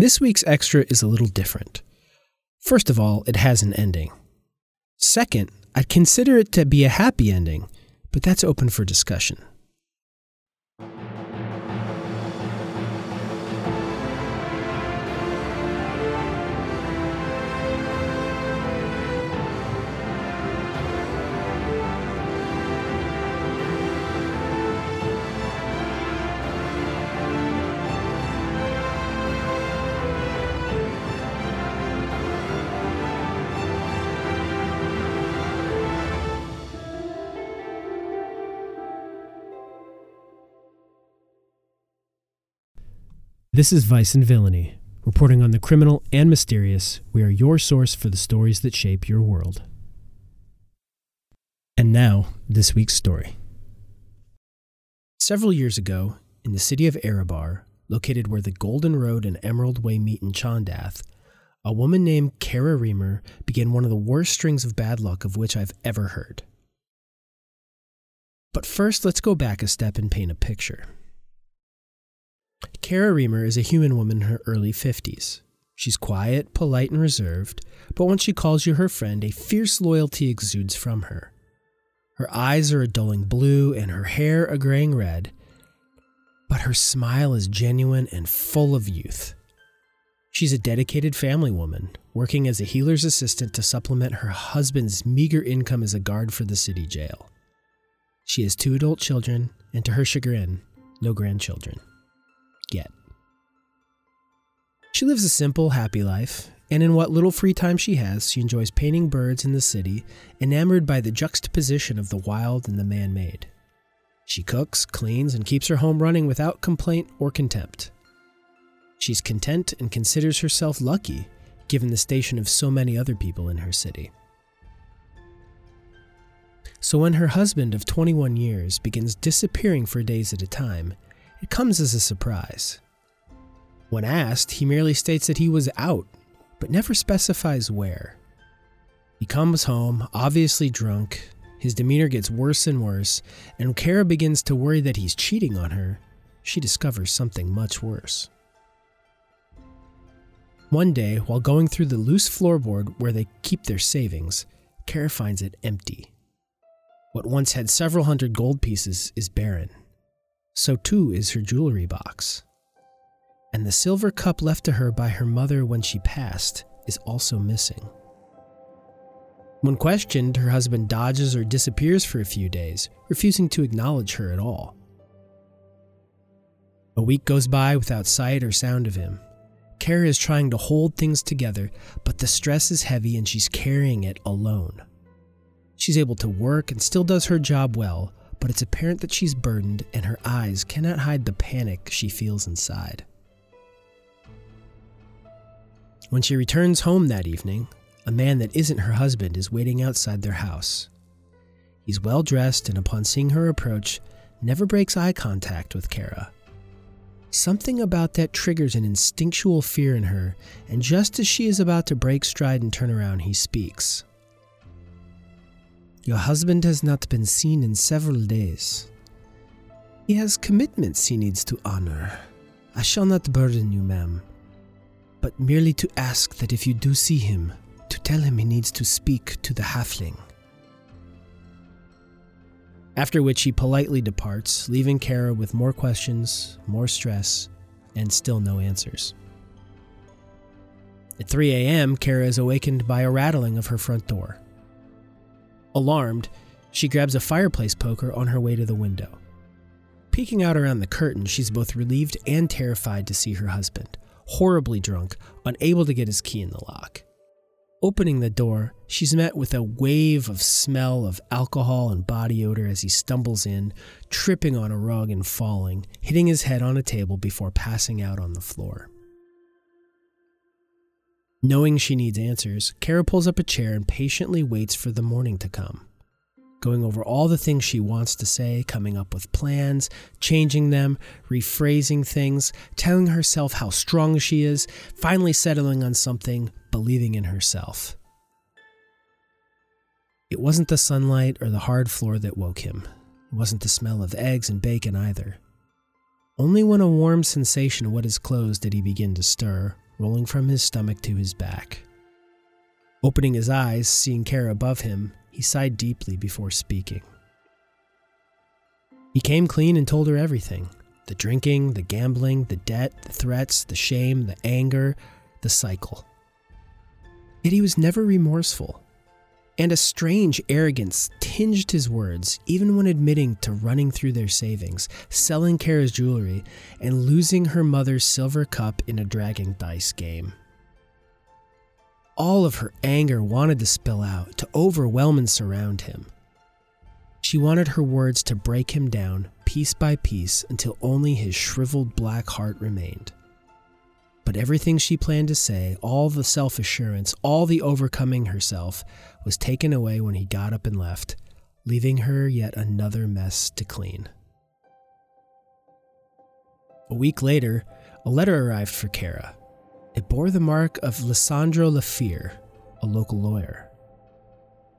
This week's extra is a little different. First of all, it has an ending. Second, I'd consider it to be a happy ending, but that's open for discussion. This is Vice and Villainy, reporting on the criminal and mysterious. We are your source for the stories that shape your world. And now, this week's story. Several years ago, in the city of Arrabar, located where the Golden Road and Emerald Way meet in Chondath, a woman named Kara Reamer began one of the worst strings of bad luck of which I've ever heard. But first, let's go back a step and paint a picture. Kara Reamer is a human woman in her early 50s. She's quiet, polite, and reserved, but when she calls you her friend, a fierce loyalty exudes from her. Her eyes are a dulling blue and her hair a graying red, but her smile is genuine and full of youth. She's a dedicated family woman, working as a healer's assistant to supplement her husband's meager income as a guard for the city jail. She has two adult children, and to her chagrin, no grandchildren yet. She lives a simple, happy life, and in what little free time she has, she enjoys painting birds in the city, enamored by the juxtaposition of the wild and the man made. She cooks, cleans, and keeps her home running without complaint or contempt. She's content and considers herself lucky, given the station of so many other people in her city. So when her husband of 21 years begins disappearing for days at a time, it comes as a surprise. When asked, he merely states that he was out, but never specifies where. He comes home, obviously drunk. His demeanor gets worse and worse, and when Kara begins to worry that he's cheating on her, she discovers something much worse. One day, while going through the loose floorboard where they keep their savings, Kara finds it empty. What once had several hundred gold pieces is barren so too is her jewelry box. And the silver cup left to her by her mother when she passed is also missing. When questioned, her husband dodges or disappears for a few days, refusing to acknowledge her at all. A week goes by without sight or sound of him. Kara is trying to hold things together, but the stress is heavy and she's carrying it alone. She's able to work and still does her job well, but it's apparent that she's burdened and her eyes cannot hide the panic she feels inside. When she returns home that evening, a man that isn't her husband is waiting outside their house. He's well dressed and, upon seeing her approach, never breaks eye contact with Kara. Something about that triggers an instinctual fear in her, and just as she is about to break stride and turn around, he speaks. Your husband has not been seen in several days. He has commitments he needs to honor. I shall not burden you, ma'am, but merely to ask that if you do see him, to tell him he needs to speak to the halfling. After which he politely departs, leaving Kara with more questions, more stress, and still no answers. At 3 a.m., Kara is awakened by a rattling of her front door. Alarmed, she grabs a fireplace poker on her way to the window. Peeking out around the curtain, she's both relieved and terrified to see her husband, horribly drunk, unable to get his key in the lock. Opening the door, she's met with a wave of smell of alcohol and body odor as he stumbles in, tripping on a rug and falling, hitting his head on a table before passing out on the floor. Knowing she needs answers, Kara pulls up a chair and patiently waits for the morning to come. Going over all the things she wants to say, coming up with plans, changing them, rephrasing things, telling herself how strong she is, finally settling on something, believing in herself. It wasn't the sunlight or the hard floor that woke him. It wasn't the smell of eggs and bacon either. Only when a warm sensation wet his clothes did he begin to stir, rolling from his stomach to his back. Opening his eyes, seeing Kara above him, he sighed deeply before speaking. He came clean and told her everything the drinking, the gambling, the debt, the threats, the shame, the anger, the cycle. Yet he was never remorseful, and a strange arrogance tinged his words, even when admitting to running through their savings, selling Kara's jewelry, and losing her mother's silver cup in a dragon dice game. All of her anger wanted to spill out, to overwhelm and surround him. She wanted her words to break him down piece by piece until only his shriveled black heart remained. But everything she planned to say, all the self assurance, all the overcoming herself, was taken away when he got up and left, leaving her yet another mess to clean. A week later, a letter arrived for Kara. It bore the mark of Lissandro Lafir, a local lawyer.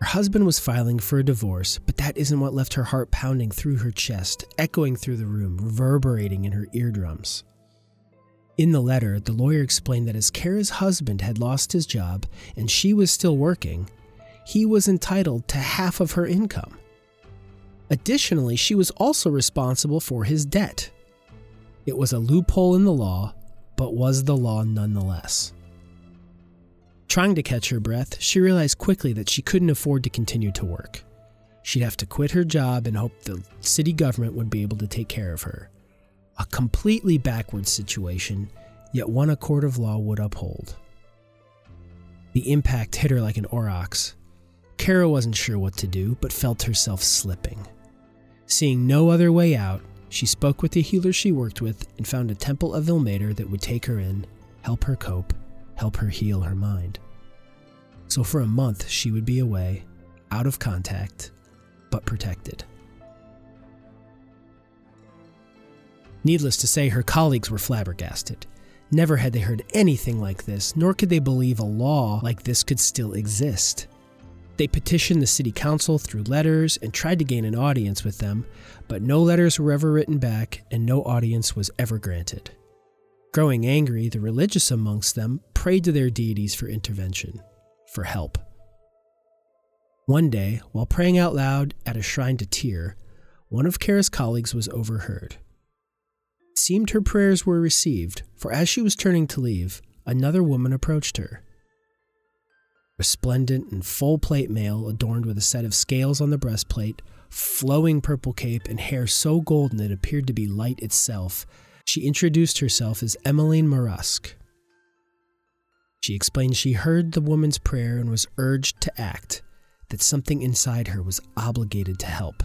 Her husband was filing for a divorce, but that isn't what left her heart pounding through her chest, echoing through the room, reverberating in her eardrums. In the letter, the lawyer explained that as Kara's husband had lost his job and she was still working, he was entitled to half of her income. Additionally, she was also responsible for his debt. It was a loophole in the law, but was the law nonetheless. Trying to catch her breath, she realized quickly that she couldn't afford to continue to work. She'd have to quit her job and hope the city government would be able to take care of her. A completely backward situation, yet one a court of law would uphold. The impact hit her like an aurochs. Kara wasn't sure what to do, but felt herself slipping. Seeing no other way out, she spoke with the healer she worked with and found a temple of Ilmater that would take her in, help her cope, help her heal her mind. So for a month, she would be away, out of contact, but protected. Needless to say, her colleagues were flabbergasted. Never had they heard anything like this, nor could they believe a law like this could still exist. They petitioned the city council through letters and tried to gain an audience with them, but no letters were ever written back and no audience was ever granted. Growing angry, the religious amongst them prayed to their deities for intervention, for help. One day, while praying out loud at a shrine to Tyr, one of Kara's colleagues was overheard. Seemed her prayers were received, for as she was turning to leave, another woman approached her. Resplendent in full plate mail adorned with a set of scales on the breastplate, flowing purple cape, and hair so golden it appeared to be light itself, she introduced herself as Emmeline Marusk. She explained she heard the woman's prayer and was urged to act, that something inside her was obligated to help.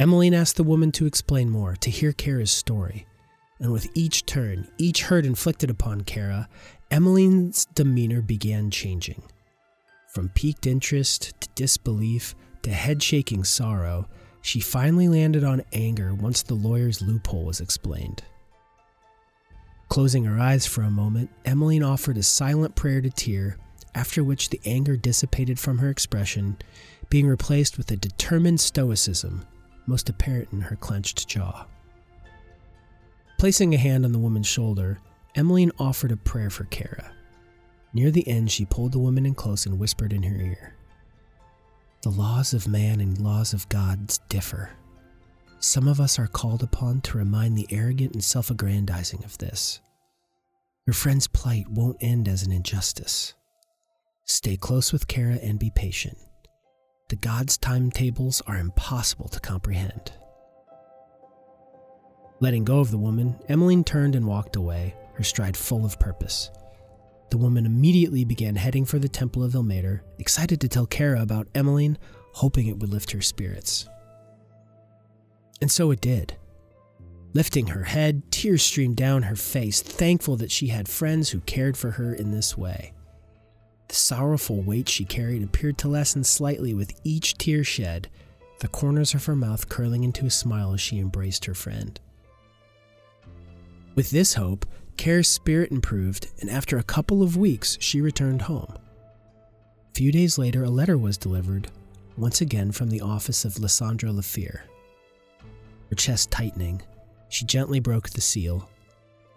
Emmeline asked the woman to explain more, to hear Kara's story. And with each turn, each hurt inflicted upon Kara, Emmeline's demeanor began changing. From piqued interest to disbelief to head shaking sorrow, she finally landed on anger once the lawyer's loophole was explained. Closing her eyes for a moment, Emmeline offered a silent prayer to Tyr, after which the anger dissipated from her expression, being replaced with a determined stoicism, most apparent in her clenched jaw. Placing a hand on the woman's shoulder, Emmeline offered a prayer for Kara. Near the end, she pulled the woman in close and whispered in her ear the laws of man and laws of God differ. Some of us are called upon to remind the arrogant and self aggrandizing of this. Your friend's plight won't end as an injustice. Stay close with Kara and be patient. The God's timetables are impossible to comprehend. Letting go of the woman, Emmeline turned and walked away, her stride full of purpose. The woman immediately began heading for the Temple of Ilmater, excited to tell Kara about Emmeline, hoping it would lift her spirits. And so it did. Lifting her head, tears streamed down her face, thankful that she had friends who cared for her in this way. The sorrowful weight she carried appeared to lessen slightly with each tear shed, the corners of her mouth curling into a smile as she embraced her friend. With this hope, Kara's spirit improved, and after a couple of weeks, she returned home. A few days later, a letter was delivered, once again from the office of Lissandra Lafir. Her chest tightening, she gently broke the seal,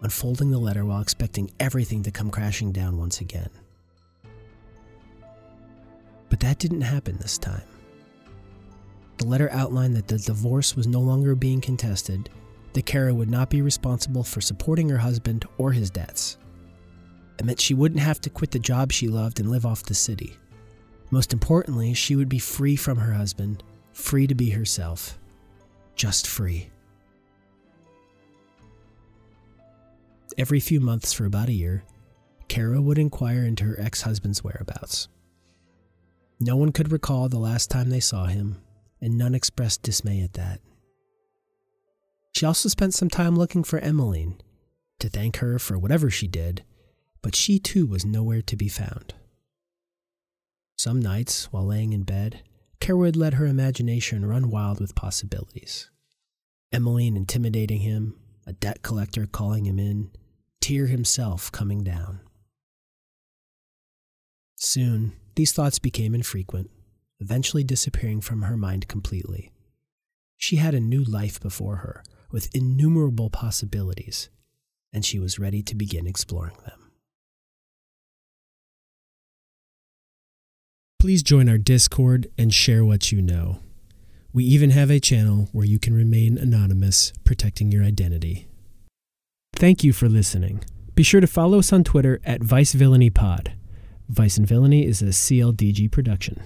unfolding the letter while expecting everything to come crashing down once again. But that didn't happen this time. The letter outlined that the divorce was no longer being contested, that Kara would not be responsible for supporting her husband or his debts. It meant she wouldn't have to quit the job she loved and live off the city. Most importantly, she would be free from her husband, free to be herself. Just free. Every few months for about a year, Kara would inquire into her ex husband's whereabouts. No one could recall the last time they saw him, and none expressed dismay at that. She also spent some time looking for Emmeline to thank her for whatever she did, but she too was nowhere to be found. Some nights, while laying in bed, Kara would let her imagination run wild with possibilities. Emmeline intimidating him, a debt collector calling him in, Tyr himself coming down. Soon, these thoughts became infrequent, eventually disappearing from her mind completely. She had a new life before her, with innumerable possibilities, and she was ready to begin exploring them. Please join our Discord and share what you know. We even have a channel where you can remain anonymous, protecting your identity. Thank you for listening. Be sure to follow us on Twitter at Vice Villainy Pod. Vice and Villainy is a CLDG production.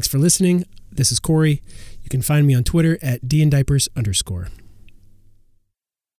Thanks for listening. This is Corey. You can find me on Twitter at dndiapers underscore.